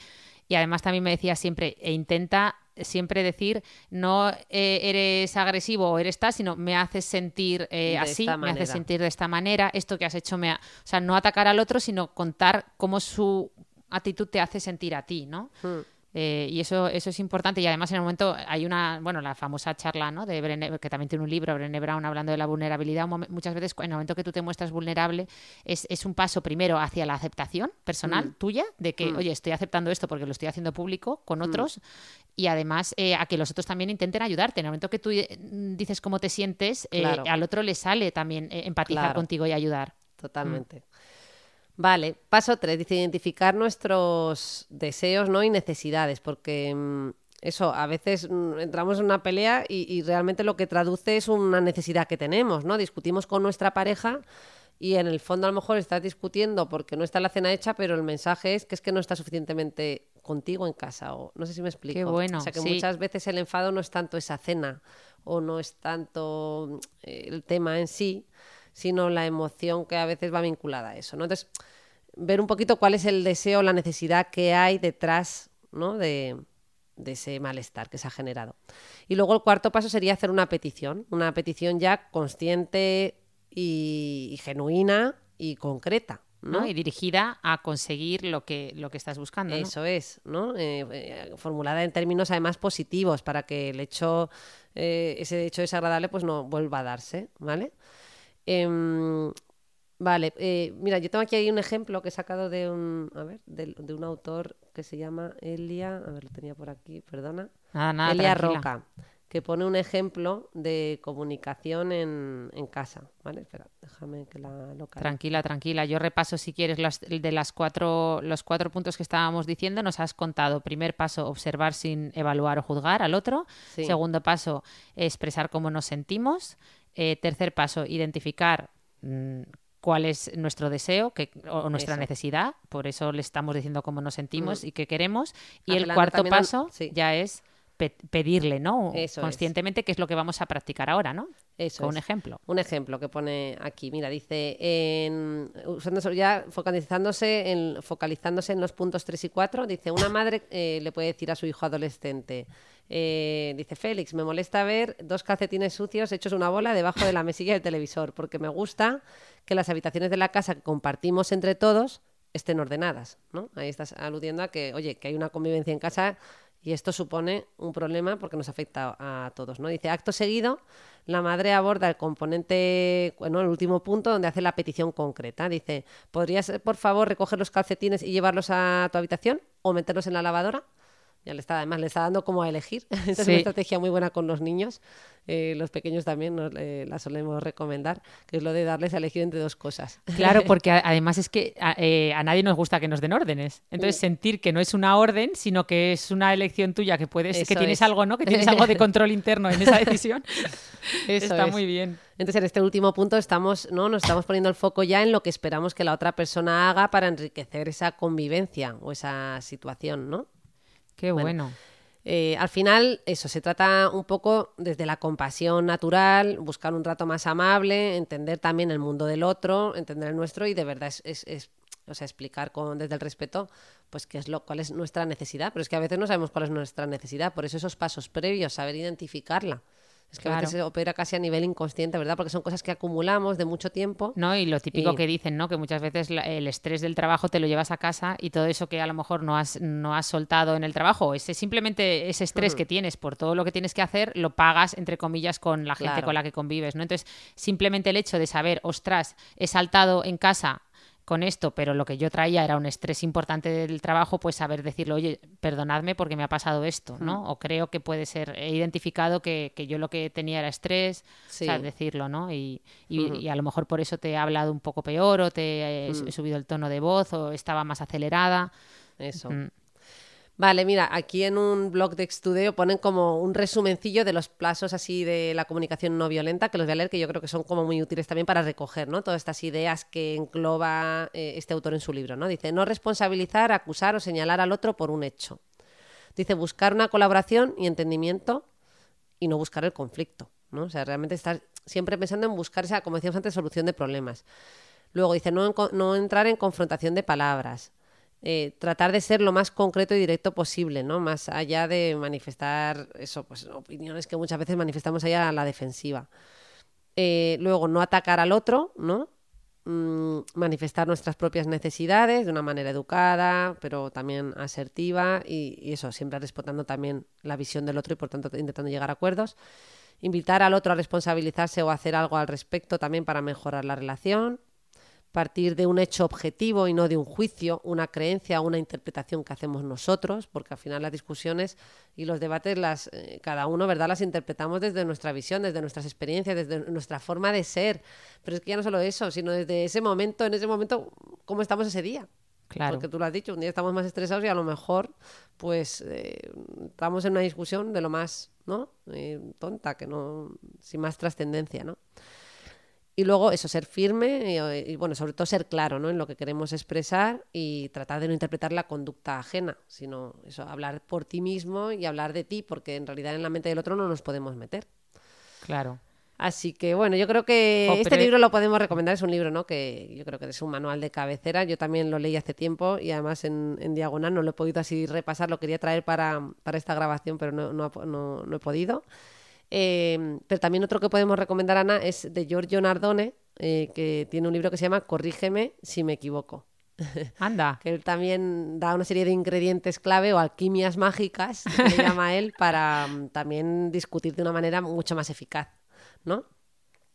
Y además también me decías siempre, e intenta siempre decir, no eh, eres agresivo o eres tal, sino me haces sentir eh, así, me haces sentir de esta manera, esto que has hecho me ha... O sea, no atacar al otro, sino contar cómo su actitud te hace sentir a ti, ¿no? Hmm. Eh, y eso, eso es importante. Y además, en el momento hay una, bueno, la famosa charla, ¿no? De Brené, que también tiene un libro, Brené Brown, hablando de la vulnerabilidad. Muchas veces, en el momento que tú te muestras vulnerable, es, es un paso primero hacia la aceptación personal tuya, de que, oye, estoy aceptando esto porque lo estoy haciendo público con otros. Y además, eh, a que los otros también intenten ayudarte. En el momento que tú eh, dices cómo te sientes, eh, Claro. al otro le sale también eh, empatizar Claro. contigo y ayudar. Totalmente. Vale, paso 3, dice identificar nuestros deseos ¿no? y necesidades, porque mm, eso, a veces mm, entramos en una pelea y, y realmente lo que traduce es una necesidad que tenemos, ¿no? Discutimos con nuestra pareja y en el fondo a lo mejor estás discutiendo porque no está la cena hecha, pero el mensaje es que es que no está suficientemente contigo en casa, o no sé si me explico. Qué bueno, O sea que sí. muchas veces el enfado no es tanto esa cena o no es tanto mm, el tema en sí, sino la emoción que a veces va vinculada a eso, ¿no? Entonces, ver un poquito cuál es el deseo, la necesidad que hay detrás, ¿no? De, de ese malestar que se ha generado. Y luego el cuarto paso sería hacer una petición, una petición ya consciente y, y genuina y concreta, ¿no? ¿no? Y dirigida a conseguir lo que, lo que estás buscando. ¿no? Eso es, ¿no? Eh, eh, formulada en términos además positivos para que el hecho, eh, ese hecho desagradable pues no vuelva a darse, ¿vale? Em, vale, eh, mira, yo tengo aquí ahí un ejemplo que he sacado de un, a ver, de, de un autor que se llama Elia, a ver, lo tenía por aquí, perdona. Nada, nada, Elia tranquila. Roca, que pone un ejemplo de comunicación en, en casa, ¿vale? Espera, déjame que la localice. Tranquila, tranquila. Yo repaso si quieres las, de las cuatro, los cuatro puntos que estábamos diciendo. Nos has contado. Primer paso, observar sin evaluar o juzgar al otro. Sí. Segundo paso, expresar cómo nos sentimos. Eh, tercer paso, identificar mm, cuál es nuestro deseo que, o nuestra Eso. necesidad. Por eso le estamos diciendo cómo nos sentimos Mm. y qué queremos. Y el cuarto al- paso sí. ya es pe- pedirle, ¿no? Eso es. Conscientemente, que es lo que vamos a practicar ahora, ¿no? Eso Con un es. ejemplo. Un ejemplo que pone aquí, mira, dice, en, usando ya focalizándose en, focalizándose en los puntos 3 y 4, dice, una madre eh, le puede decir a su hijo adolescente, eh, dice, Félix, me molesta ver dos calcetines sucios hechos una bola debajo de la mesilla del televisor, porque me gusta que las habitaciones de la casa que compartimos entre todos estén ordenadas, ¿no? Ahí estás aludiendo a que, oye, que hay una convivencia en casa y esto supone un problema porque nos afecta a todos, ¿no? Dice, acto seguido, la madre aborda el componente, bueno, el último punto donde hace la petición concreta. Dice, ¿podrías, por favor, recoger los calcetines y llevarlos a tu habitación o meterlos en la lavadora? Ya le está, además le está dando como a elegir. Esta es una estrategia muy buena con los niños. Eh, los pequeños también nos, eh, la solemos recomendar, que es lo de darles a elegir entre dos cosas. Claro, porque a- además es que a, eh, a nadie nos gusta que nos den órdenes. Entonces, sentir que no es una orden, sino que es una elección tuya, que puedes, que tienes es. algo, ¿no? Que tienes algo de control interno en esa decisión. Eso Está es. muy bien. Entonces, en este último punto estamos, ¿no? Nos estamos poniendo el foco ya en lo que esperamos que la otra persona haga para enriquecer esa convivencia o esa situación, ¿no? Qué Bueno, bueno. Eh, al final, eso, se trata un poco desde la compasión natural, buscar un trato más amable, entender también el mundo del otro, entender el nuestro y de verdad es, es- es, o sea, explicar con, desde el respeto pues qué es lo, cuál es nuestra necesidad. Pero es que a veces no sabemos cuál es nuestra necesidad, por eso esos pasos previos, saber identificarla. Es que a veces se opera casi a nivel inconsciente, ¿verdad? Porque son cosas que acumulamos de mucho tiempo. ¿no? Y lo típico Y- que dicen, ¿no? Que muchas veces el estrés del trabajo te lo llevas a casa y todo eso que a lo mejor no has, no has soltado en el trabajo, ese simplemente ese estrés que tienes por todo lo que tienes que hacer, lo pagas, entre comillas, con la gente Claro. con la que convives, ¿no? Entonces, simplemente el hecho de saber, ostras, he saltado en casa con esto, pero lo que yo traía era un estrés importante del trabajo, pues saber decirlo, oye, perdonadme porque me ha pasado esto, ¿no? O creo que puede ser, he identificado que, que yo lo que tenía era estrés, Sí. o sea, decirlo, ¿no? Y, y- y a lo mejor por eso te he hablado un poco peor o te he, Mm. subido el tono de voz o estaba más acelerada. Eso. Mm. Vale, mira, aquí en un blog de Extudeo ponen como un resumencillo de los plazos así de la comunicación no violenta, que los voy a leer, que yo creo que son como muy útiles también para recoger, ¿no? Todas estas ideas que engloba eh, este autor en su libro, ¿no? Dice, no responsabilizar, acusar o señalar al otro por un hecho. Dice, buscar una colaboración y entendimiento y no buscar el conflicto, ¿no? O sea, realmente estar siempre pensando en buscar esa, como decíamos antes, solución de problemas. Luego dice, no, no entrar en confrontación de palabras. Eh, tratar de ser lo más concreto y directo posible, ¿no? Más allá de manifestar eso, pues opiniones que muchas veces manifestamos allá a la defensiva. Eh, luego, no atacar al otro, ¿no? Mm, manifestar nuestras propias necesidades de una manera educada, pero también asertiva y, y, eso, siempre respetando también la visión del otro y por tanto intentando llegar a acuerdos. Invitar al otro a responsabilizarse o hacer algo al respecto también para mejorar la relación partir de un hecho objetivo y no de un juicio, una creencia, una interpretación que hacemos nosotros, porque al final las discusiones y los debates, las, eh, cada uno, ¿verdad?, las interpretamos desde nuestra visión, desde nuestras experiencias, desde nuestra forma de ser. Pero es que ya no solo eso, sino desde ese momento, en ese momento, cómo estamos ese día. Claro. Porque tú lo has dicho, un día estamos más estresados y a lo mejor, pues, eh, estamos en una discusión de lo más, ¿no? Eh, tonta, que no, sin más trascendencia, ¿no? Y luego eso, ser firme y, y, bueno, sobre todo ser claro ¿no? en lo que queremos expresar y tratar de no interpretar la conducta ajena, sino eso, hablar por ti mismo y hablar de ti, porque en realidad en la mente del otro no nos podemos meter. Claro. Así que bueno, yo creo que este libro lo podemos recomendar, es un libro ¿no? que yo creo que es un manual de cabecera, yo también lo leí hace tiempo y además en, en diagonal no lo he podido así repasar, lo quería traer para, para esta grabación, pero no, no- no he podido. Eh, pero también otro que podemos recomendar, Ana, es de Giorgio Nardone, eh, que tiene un libro que se llama Corrígeme si me equivoco. Anda. Que él también da una serie de ingredientes clave o alquimias mágicas, que le llama él, para mm, también discutir de una manera mucho más eficaz, ¿no?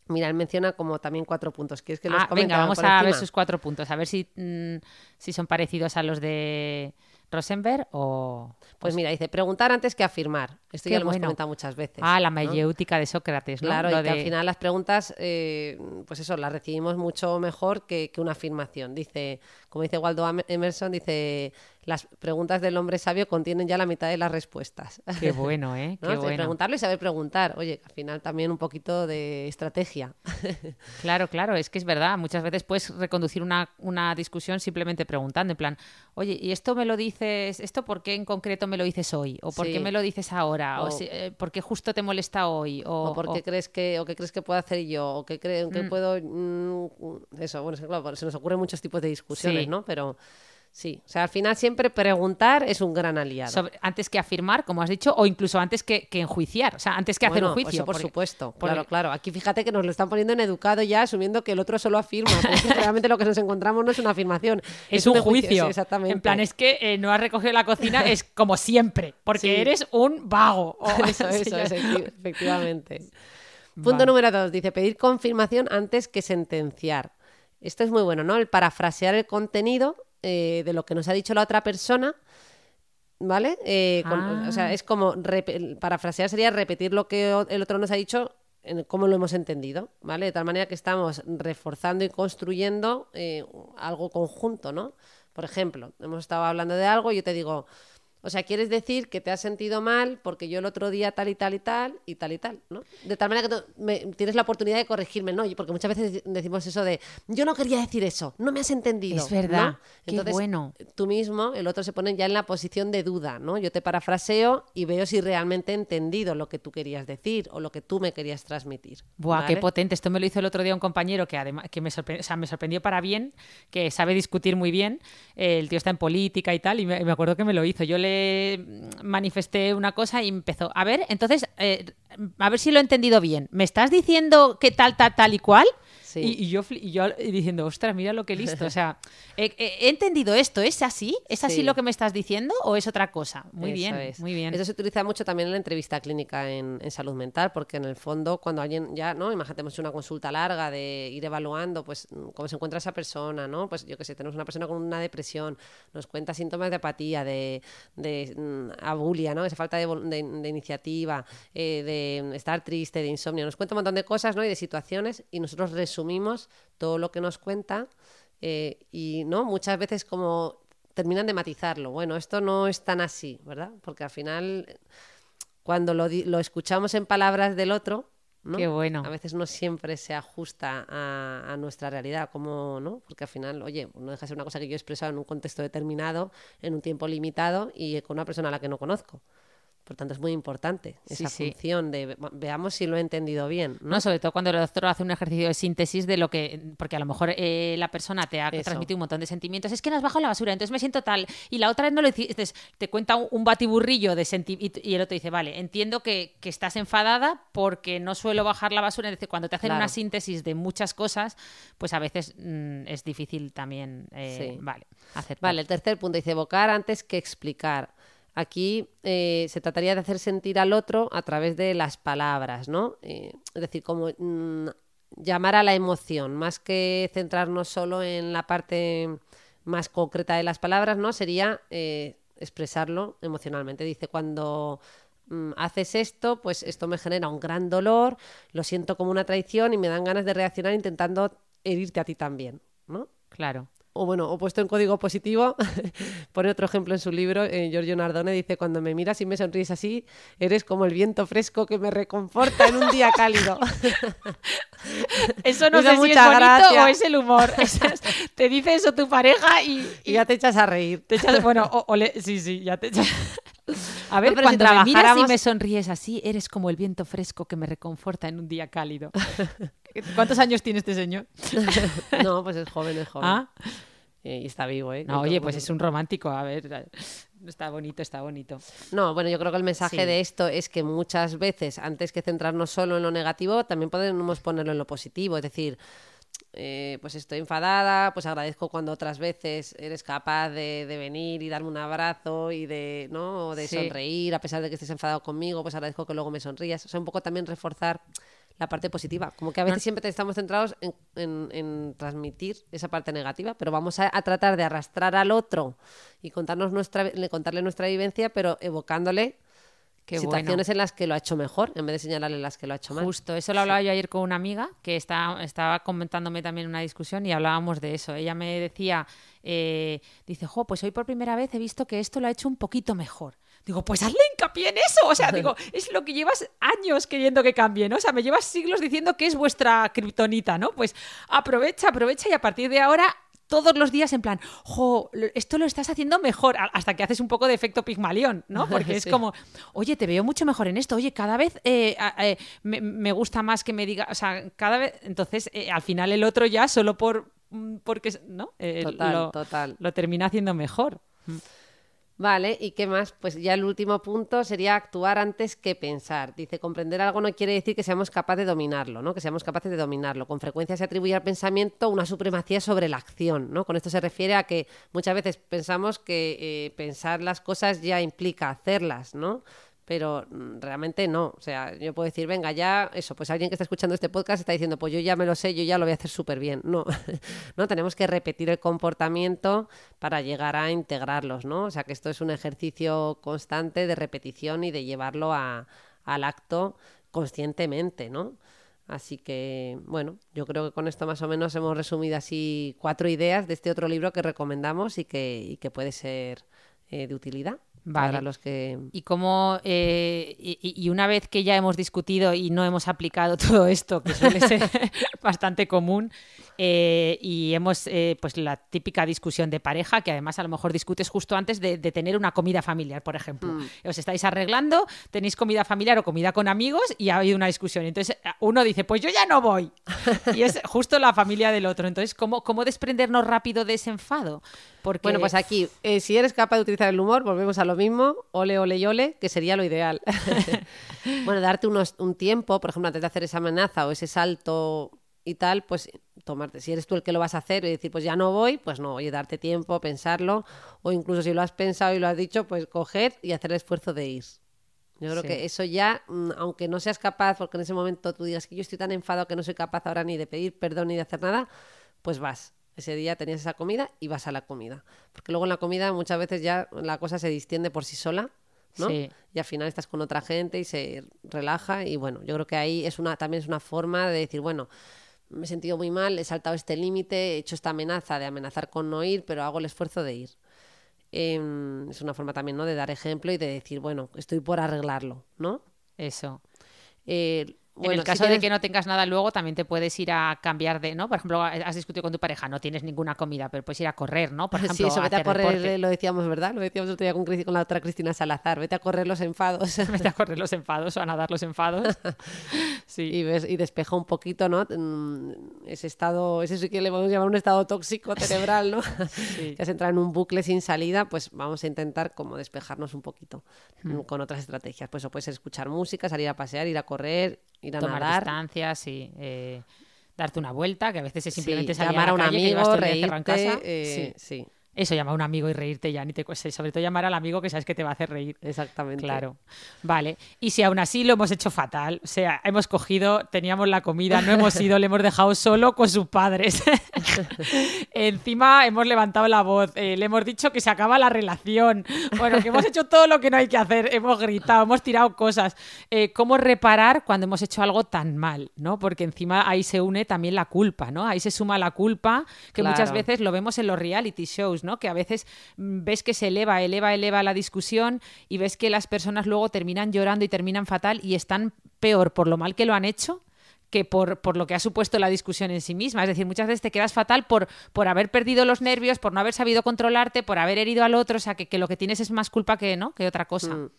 Mira, él menciona como también cuatro puntos. ¿Quieres que los Ah, comente venga, vamos a ver sus cuatro puntos, a ver si, mm, si son parecidos a los de Rosenberg o... Pues mira, dice, preguntar antes que afirmar. Esto ya lo hemos comentado muchas veces. Ah, la ¿no? mayéutica de Sócrates, ¿no? Claro, Lo y que al final las preguntas, eh, pues eso, las recibimos mucho mejor que, que una afirmación. Dice, como dice Waldo Emerson, dice, las preguntas del hombre sabio contienen ya la mitad de las respuestas. Qué bueno, ¿eh? ¿No? Qué bueno. Preguntarlo y saber preguntar. Oye, al final también un poquito de estrategia. Claro, claro, es que es verdad. Muchas veces puedes reconducir una, una discusión simplemente preguntando, en plan, oye, ¿y esto me lo dices, esto por qué en concreto me lo dices hoy? ¿O por Sí. qué me lo dices ahora? ¿O, O- si- eh, por qué justo te molesta hoy? ¿O, o por qué o- crees que o qué crees que puedo hacer yo o qué creo que Mm. puedo mm, eso bueno claro, se nos ocurren muchos tipos de discusiones Sí. no pero sí o sea al final siempre preguntar es un gran aliado sobre- antes que afirmar, como has dicho, o incluso antes que, que enjuiciar, o sea, antes que hacer un juicio. eso por porque- supuesto porque- claro claro aquí fíjate que nos lo están poniendo en educado ya asumiendo que el otro solo afirma realmente lo que nos encontramos no es una afirmación Es, un juicio. sí, exactamente En plan, es que eh, no has recogido la cocina, es como siempre, porque Sí. eres un vago. O- eso, eso, efectivamente. Punto Vale. número dos, dice pedir confirmación antes que sentenciar. Esto es muy bueno, ¿no? El parafrasear el contenido eh, de lo que nos ha dicho la otra persona, ¿vale? Eh, con- Ah. O sea, es como, parafrasear sería repetir lo que el otro nos ha dicho en cómo lo hemos entendido, ¿vale? De tal manera que estamos reforzando y construyendo eh, algo conjunto, ¿no? Por ejemplo, hemos estado hablando de algo y yo te digo, o sea, quieres decir que te has sentido mal porque yo el otro día tal y tal y tal y tal y tal, ¿no? De tal manera que tú me- tienes la oportunidad de corregirme, ¿no? Porque muchas veces decimos eso de, yo no quería decir eso, no me has entendido. Es verdad, ¿no? qué bueno. tú mismo, el otro se pone ya en la posición de duda, ¿no? Yo te parafraseo y veo si realmente he entendido lo que tú querías decir o lo que tú me querías transmitir. Buah, qué potente. Esto me lo hizo el otro día un compañero que además que me, sorpre- o sea, me sorprendió para bien, que sabe discutir muy bien. El tío está en política y tal, y me, y me acuerdo que me lo hizo. Yo le manifesté una cosa y empezó. A ver, entonces, eh, a ver si lo he entendido bien. ¿Me estás diciendo que tal, tal, tal y cual? Sí. Y, y yo, y yo diciendo, ostras, mira lo que listo. O sea, he, entendido esto. ¿Es así? ¿Es así Sí. lo que me estás diciendo o es otra cosa? Muy Eso bien, es. muy bien. Eso se utiliza mucho también en la entrevista clínica en, en salud mental, porque en el fondo, cuando alguien ya, ¿no? Imagínate una consulta larga de ir evaluando, pues, mm, cómo se encuentra esa persona, ¿no? Pues yo que sé, tenemos una persona con una depresión, nos cuenta síntomas de apatía, de, de mm, abulia, ¿no? Esa falta de, de- de iniciativa, eh, de estar triste, de insomnio. Nos cuenta un montón de cosas, ¿no? Y de situaciones, y nosotros resumimos todo lo que nos cuenta eh, y no muchas veces como terminan de matizarlo. Bueno esto no es tan así verdad porque al final cuando lo, lo escuchamos en palabras del otro ¿no? Qué bueno. a veces no siempre se ajusta a, a nuestra realidad como no porque al final oye no deja de ser una cosa que yo he expresado en un contexto determinado en un tiempo limitado y con una persona a la que no conozco Por tanto, es muy importante esa sí. función de ve- veamos si lo he entendido bien. ¿no? ¿no? Sobre todo cuando el doctor hace un ejercicio de síntesis de lo que, porque a lo mejor eh, la persona te ha Eso. transmitido un montón de sentimientos, es que no has bajado la basura, entonces me siento tal, y la otra vez no lo hiciste, te cuenta un, batiburrillo de sentimientos, y el otro dice, vale, entiendo que, que estás enfadada porque no suelo bajar la basura, es decir, cuando te hacen Claro. una síntesis de muchas cosas, pues a veces mm, es difícil también, eh, Sí. vale, aceptar. Vale, el tercer punto dice evocar antes que explicar. Aquí eh, se trataría de hacer sentir al otro a través de las palabras, ¿no? Eh, es decir, como mm, llamar a la emoción, más que centrarnos solo en la parte más concreta de las palabras, ¿no? Sería eh, expresarlo emocionalmente. Dice, cuando mm, haces esto, pues esto me genera un gran dolor, lo siento como una traición y me dan ganas de reaccionar intentando herirte a ti también, ¿no? Claro. O bueno, o puesto en código positivo, pone otro ejemplo en su libro, eh, Giorgio Nardone dice, cuando me miras y me sonríes así, eres como el viento fresco que me reconforta en un día cálido. Eso no sé si es bonito gracia. o es el humor. Es- te dice eso tu pareja y, y ya te echas a reír. Te echas, bueno, o, o le- sí, sí, ya te echas. A ver, No, pero si cuando me miras y me sonríes así, eres como el viento fresco que me reconforta en un día cálido. ¿Cuántos años tiene este señor? no, pues es joven, es joven. Ah, y está vivo, ¿eh? no, oye, pues es un romántico, a ver, está bonito, está bonito. No, bueno, yo creo que el mensaje Sí. de esto es que muchas veces, antes que centrarnos solo en lo negativo, también podemos ponerlo en lo positivo. Es decir, eh, pues estoy enfadada, pues agradezco cuando otras veces eres capaz de, de venir y darme un abrazo y de, ¿no? O de Sí. sonreír, a pesar de que estés enfadado conmigo, pues agradezco que luego me sonrías. O sea, un poco también reforzar la parte positiva. Como que a veces siempre estamos centrados en, en- en transmitir esa parte negativa, pero vamos a, a tratar de arrastrar al otro y contarnos nuestra, le- contarle nuestra vivencia, pero evocándole Qué situaciones bueno. en las que lo ha hecho mejor, en vez de señalarle las que lo ha hecho mal. Justo, eso lo hablaba yo ayer con una amiga que está, estaba comentándome también una discusión y hablábamos de eso. Ella me decía, eh, dice, jo, pues hoy por primera vez he visto que esto lo ha hecho un poquito mejor. Digo, pues hazle hincapié en eso. O sea, digo, es lo que llevas años queriendo que cambie, ¿no? O sea, me llevas siglos diciendo que es vuestra kriptonita, ¿no? Pues aprovecha, aprovecha y a partir de ahora todos los días en plan, jo, esto lo estás haciendo mejor, hasta que haces un poco de efecto Pigmalión, ¿no? Porque es como, oye, te veo mucho mejor en esto, oye, cada vez eh, eh, me, me gusta más que me diga, o sea, cada vez, entonces eh, al final el otro ya solo por, mm, porque, ¿no? Total, lo, total. lo termina haciendo mejor. Vale, ¿y qué más? Pues ya el último punto sería actuar antes que pensar. Dice, comprender algo no quiere decir que seamos capaces de dominarlo, ¿no? Que seamos capaces de dominarlo. Con frecuencia se atribuye al pensamiento una supremacía sobre la acción, ¿no? Con esto se refiere a que muchas veces pensamos que eh, pensar las cosas ya implica hacerlas, ¿no? Pero mm, realmente no. O sea, yo puedo decir, venga, ya, eso, pues alguien que está escuchando este podcast está diciendo, pues yo ya me lo sé, yo ya lo voy a hacer súper bien. No, no, tenemos que repetir el comportamiento para llegar a integrarlos, ¿no? O sea, que esto es un ejercicio constante de repetición y de llevarlo a- al acto conscientemente, ¿no? Así que, bueno, yo creo que con esto más o menos hemos resumido así cuatro ideas de este otro libro que recomendamos y que, y que puede ser eh, de utilidad para Vale. los que... Y como eh, y, y una vez que ya hemos discutido y no hemos aplicado todo esto, que suele ser bastante común, eh, y hemos eh, pues la típica discusión de pareja, que además a lo mejor discutes justo antes de, de tener una comida familiar, por ejemplo. Os estáis arreglando, tenéis comida familiar o comida con amigos y ha habido una discusión. Entonces uno dice, pues yo ya no voy. Y es justo la familia del otro. Entonces, ¿cómo, cómo desprendernos rápido de ese enfado? Porque Bueno, pues aquí, eh, si eres capaz de utilizar el humor, volvemos a lo mismo, ole, ole y ole, que sería lo ideal. bueno, darte unos, un tiempo, por ejemplo, antes de hacer esa amenaza o ese salto y tal, pues tomarte, si eres tú el que lo vas a hacer y decir, pues ya no voy, pues no, oye, darte tiempo, pensarlo, o incluso si lo has pensado y lo has dicho, pues coger y hacer el esfuerzo de ir. Yo creo Sí. que eso ya, mm, aunque no seas capaz, porque en ese momento tú digas que yo estoy tan enfadado que no soy capaz ahora ni de pedir perdón ni de hacer nada, pues vas. Ese día tenías esa comida y vas a la comida. Porque luego en la comida muchas veces ya la cosa se distiende por sí sola, ¿no? Sí. Y al final estás con otra gente y se relaja. Y bueno, yo creo que ahí es una, también es una forma de decir, bueno, me he sentido muy mal, he saltado este límite, he hecho esta amenaza de amenazar con no ir, pero hago el esfuerzo de ir. Em, es una forma también, ¿no? De dar ejemplo y de decir, bueno, estoy por arreglarlo, ¿no? eso. Eh, en Bueno, el si caso de que no tengas nada luego, también te puedes ir a cambiar de, ¿no? Por ejemplo, has discutido con tu pareja, no tienes ninguna comida, pero puedes ir a correr, ¿no? Por ejemplo, sí, eso, vete a correr, deporte. eh, lo decíamos, ¿verdad? Lo decíamos otro día con, la otra Cristina Salazar, vete a correr los enfados. Vete a correr los enfados o a nadar los enfados. Sí. y, ves, y despeja un poquito, ¿no? Mm, Ese estado, ese sí que le podemos llamar un estado tóxico cerebral, ¿no? Sí. que has entrado en un bucle sin salida, pues vamos a intentar como despejarnos un poquito Hmm. mm, con otras estrategias. Pues eso puede ser escuchar música, salir a pasear, ir a correr, ir a Tomar nadar. distancias y eh, darte una vuelta, que a veces es simplemente Sí, salir llamar a, a un la calle, amigo, encerrado en reírte, casa. eh, Sí. sí, Eso, llamar a un amigo y reírte ya ni te cuesta. y Sobre todo llamar al amigo que sabes que te va a hacer reír. exactamente. Claro. Vale. Y si aún así lo hemos hecho fatal, o sea, hemos cogido, teníamos la comida, no hemos ido, le hemos dejado solo con sus padres. Encima hemos levantado la voz, eh, le hemos dicho que se acaba la relación. Bueno, que hemos hecho todo lo que no hay que hacer, hemos gritado, hemos tirado cosas. Eh, ¿Cómo reparar cuando hemos hecho algo tan mal? ¿no? Porque encima ahí se une también la culpa, ¿no? Ahí se suma la culpa, que muchas veces lo vemos en los reality shows, ¿no? Que a veces mm, ves que se eleva, eleva, eleva la discusión y ves que las personas luego terminan llorando y terminan fatal y están peor por lo mal que lo han hecho que por, por lo que ha supuesto la discusión en sí misma. Es decir, muchas veces te quedas fatal por, por haber perdido los nervios, por no haber sabido controlarte, por haber herido al otro, o sea, que, que lo que tienes es más culpa que, ¿no? que otra cosa. Mm.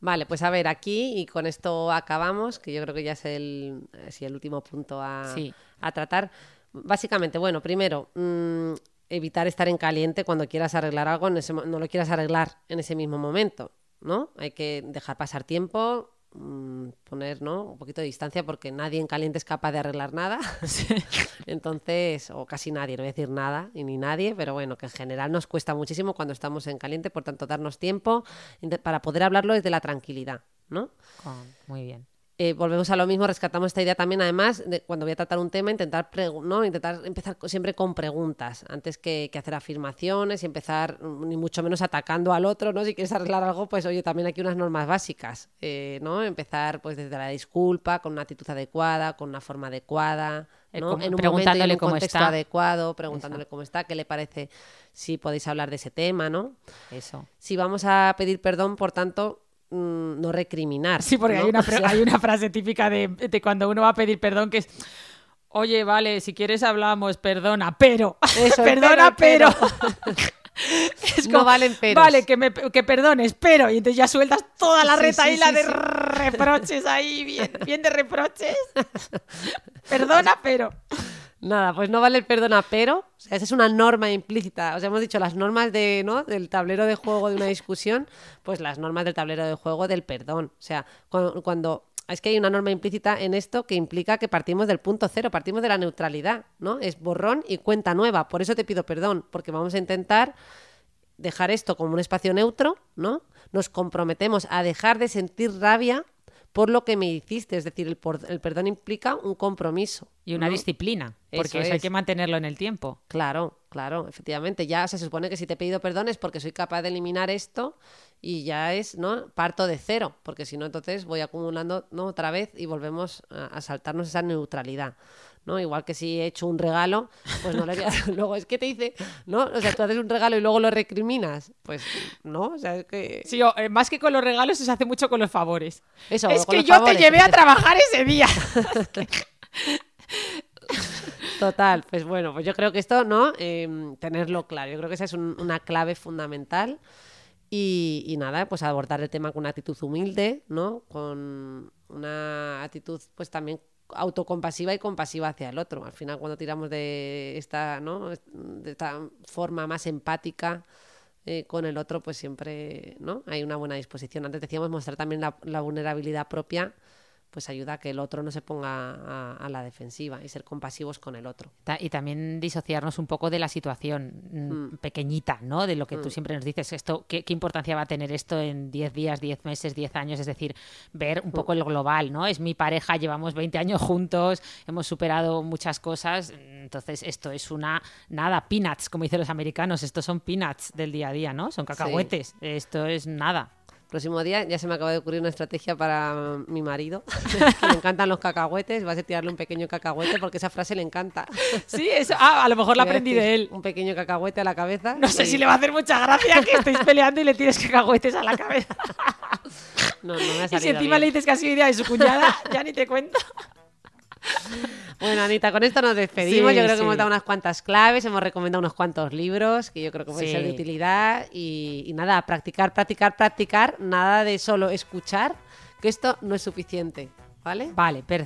Vale, pues a ver, aquí y con esto acabamos, que yo creo que ya es el, eh, sí, el último punto a, Sí. a tratar. Básicamente, bueno, primero, mm, evitar estar en caliente cuando quieras arreglar algo, en ese no lo quieras arreglar en ese mismo momento, ¿no? Hay que dejar pasar tiempo, mm, poner ¿no? un poquito de distancia porque nadie en caliente es capaz de arreglar nada. Entonces, o casi nadie, no voy a decir nada y ni nadie, pero bueno, que en general nos cuesta muchísimo cuando estamos en caliente, por tanto, darnos tiempo para poder hablarlo desde la tranquilidad, ¿no? Muy bien. Eh, volvemos a lo mismo, rescatamos esta idea también, además, de cuando voy a tratar un tema, intentar, ¿no? intentar empezar siempre con preguntas, antes que, que hacer afirmaciones y empezar, mm, ni mucho menos atacando al otro, ¿no? Si quieres arreglar algo, pues oye, también aquí unas normas básicas, eh, ¿no? Empezar pues desde la disculpa, con una actitud adecuada, con una forma adecuada, ¿no? en un momento y en preguntándole un cómo contexto está. adecuado, preguntándole cómo está, qué le parece, si podéis hablar de ese tema, ¿no? Eso. Si vamos a pedir perdón, por tanto, mm, no recriminar. Sí, porque ¿no? hay, una, O pre- sea, hay una frase típica de, de cuando uno va a pedir perdón que es, oye, vale, si quieres hablamos, perdona, pero, Eso, perdona, pero. pero, Es No valen peros. Vale, que, me, que perdones, pero. Y entonces ya sueltas toda la retaíla sí, sí, de reproches ahí, bien, bien de reproches. Perdona, pero. Nada, pues no vale el perdona, pero, o sea, esa es una norma implícita. O sea, hemos dicho las normas de, ¿no? del tablero de juego de una discusión, pues las normas del tablero de juego del perdón. O sea, cuando, cuando- es que hay una norma implícita en esto que implica que partimos del punto cero, partimos de la neutralidad, ¿no? Es borrón y cuenta nueva. Por eso te pido perdón, porque vamos a intentar dejar esto como un espacio neutro, ¿no? Nos comprometemos a dejar de sentir rabia por lo que me hiciste, es decir, el, por- el perdón implica un compromiso. Y una ¿no? disciplina, porque Eso eso hay es. que mantenerlo en el tiempo. Claro, claro, efectivamente. Ya o sea, se supone que si te he pedido perdón es porque soy capaz de eliminar esto y ya es, ¿no? Parto de cero, porque si no, entonces voy acumulando, ¿no? Otra vez y volvemos a, a saltarnos esa neutralidad. ¿No? Igual que si he hecho un regalo, pues no le voy a... Luego es que te dice, ¿no? O sea, tú haces un regalo y luego lo recriminas. Pues no, o sea, es que... Sí, o, eh, más que con los regalos, se hace mucho con los favores. Eso, es que yo favores, te llevé a trabajar ese día. Total, pues bueno, pues yo creo que esto, ¿no? Eh, tenerlo claro. Yo creo que esa es un- una clave fundamental. Y, y nada, pues abordar el tema con una actitud humilde, ¿no? Con una actitud, pues también autocompasiva y compasiva hacia el otro. Al final, cuando tiramos de esta, ¿no? De esta forma más empática eh, con el otro, pues siempre, ¿no? Hay una buena disposición. Antes decíamos mostrar también la, la vulnerabilidad propia, pues ayuda a que el otro no se ponga a, a la defensiva y ser compasivos con el otro. Y también disociarnos un poco de la situación mm, pequeñita, ¿no? De lo que tú siempre nos dices, esto, ¿qué, qué importancia va a tener esto en 10 días, 10 meses, 10 años? Es decir, ver un poco el global, ¿no? Es mi pareja, llevamos 20 años juntos, hemos superado muchas cosas, entonces esto es una, nada, peanuts, como dicen los americanos, estos son peanuts del día a día, ¿no? Son cacahuetes, esto es nada. Próximo día ya se me acaba de ocurrir una estrategia para mi marido, que le encantan los cacahuetes, vas a tirarle un pequeño cacahuete porque esa frase le encanta. Sí, eso, ah, a lo mejor la aprendí de él. Un pequeño cacahuete a la cabeza. No sé y- si le va a hacer mucha gracia que estéis peleando y le tires cacahuetes a la cabeza. No, no me ha Y si salido encima bien. le dices que ha sido idea de su cuñada, ya ni te cuento. Bueno, Anita, con esto nos despedimos. Sí, yo creo que hemos dado unas cuantas claves, hemos recomendado unos cuantos libros que yo creo que pueden Sí. ser de utilidad. Y, y nada, practicar, practicar, practicar. Nada de solo escuchar, que esto no es suficiente. ¿Vale? Vale, eh,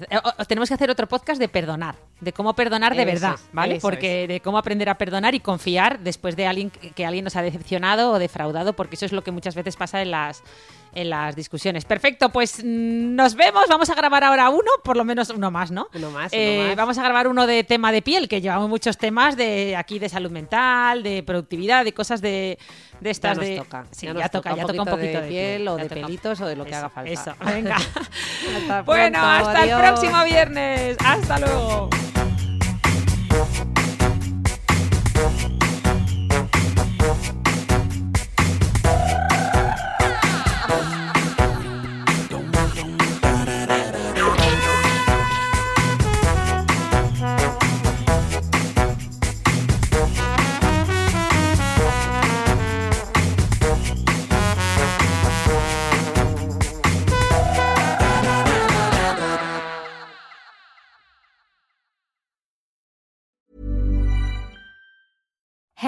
tenemos que hacer otro podcast de perdonar, de cómo perdonar de Eso verdad, es, ¿vale? Porque de cómo aprender a perdonar y confiar después de alguien que alguien nos ha decepcionado o defraudado, porque eso es lo que muchas veces pasa en las en las discusiones. Perfecto, pues mm, nos vemos. Vamos a grabar ahora uno, por lo menos uno más, ¿no? Uno más, uno Eh, más. Vamos a grabar uno de tema de piel, que llevamos muchos temas de aquí de salud mental, de productividad, de cosas de, de Ya estas nos de toca. Sí, ya ya, nos toca, ya toca un poquito de, piel o ya de pelitos o de lo que Eso, haga falta. Eso, venga. Hasta bueno, pronto, hasta adiós. el próximo viernes. Hasta luego.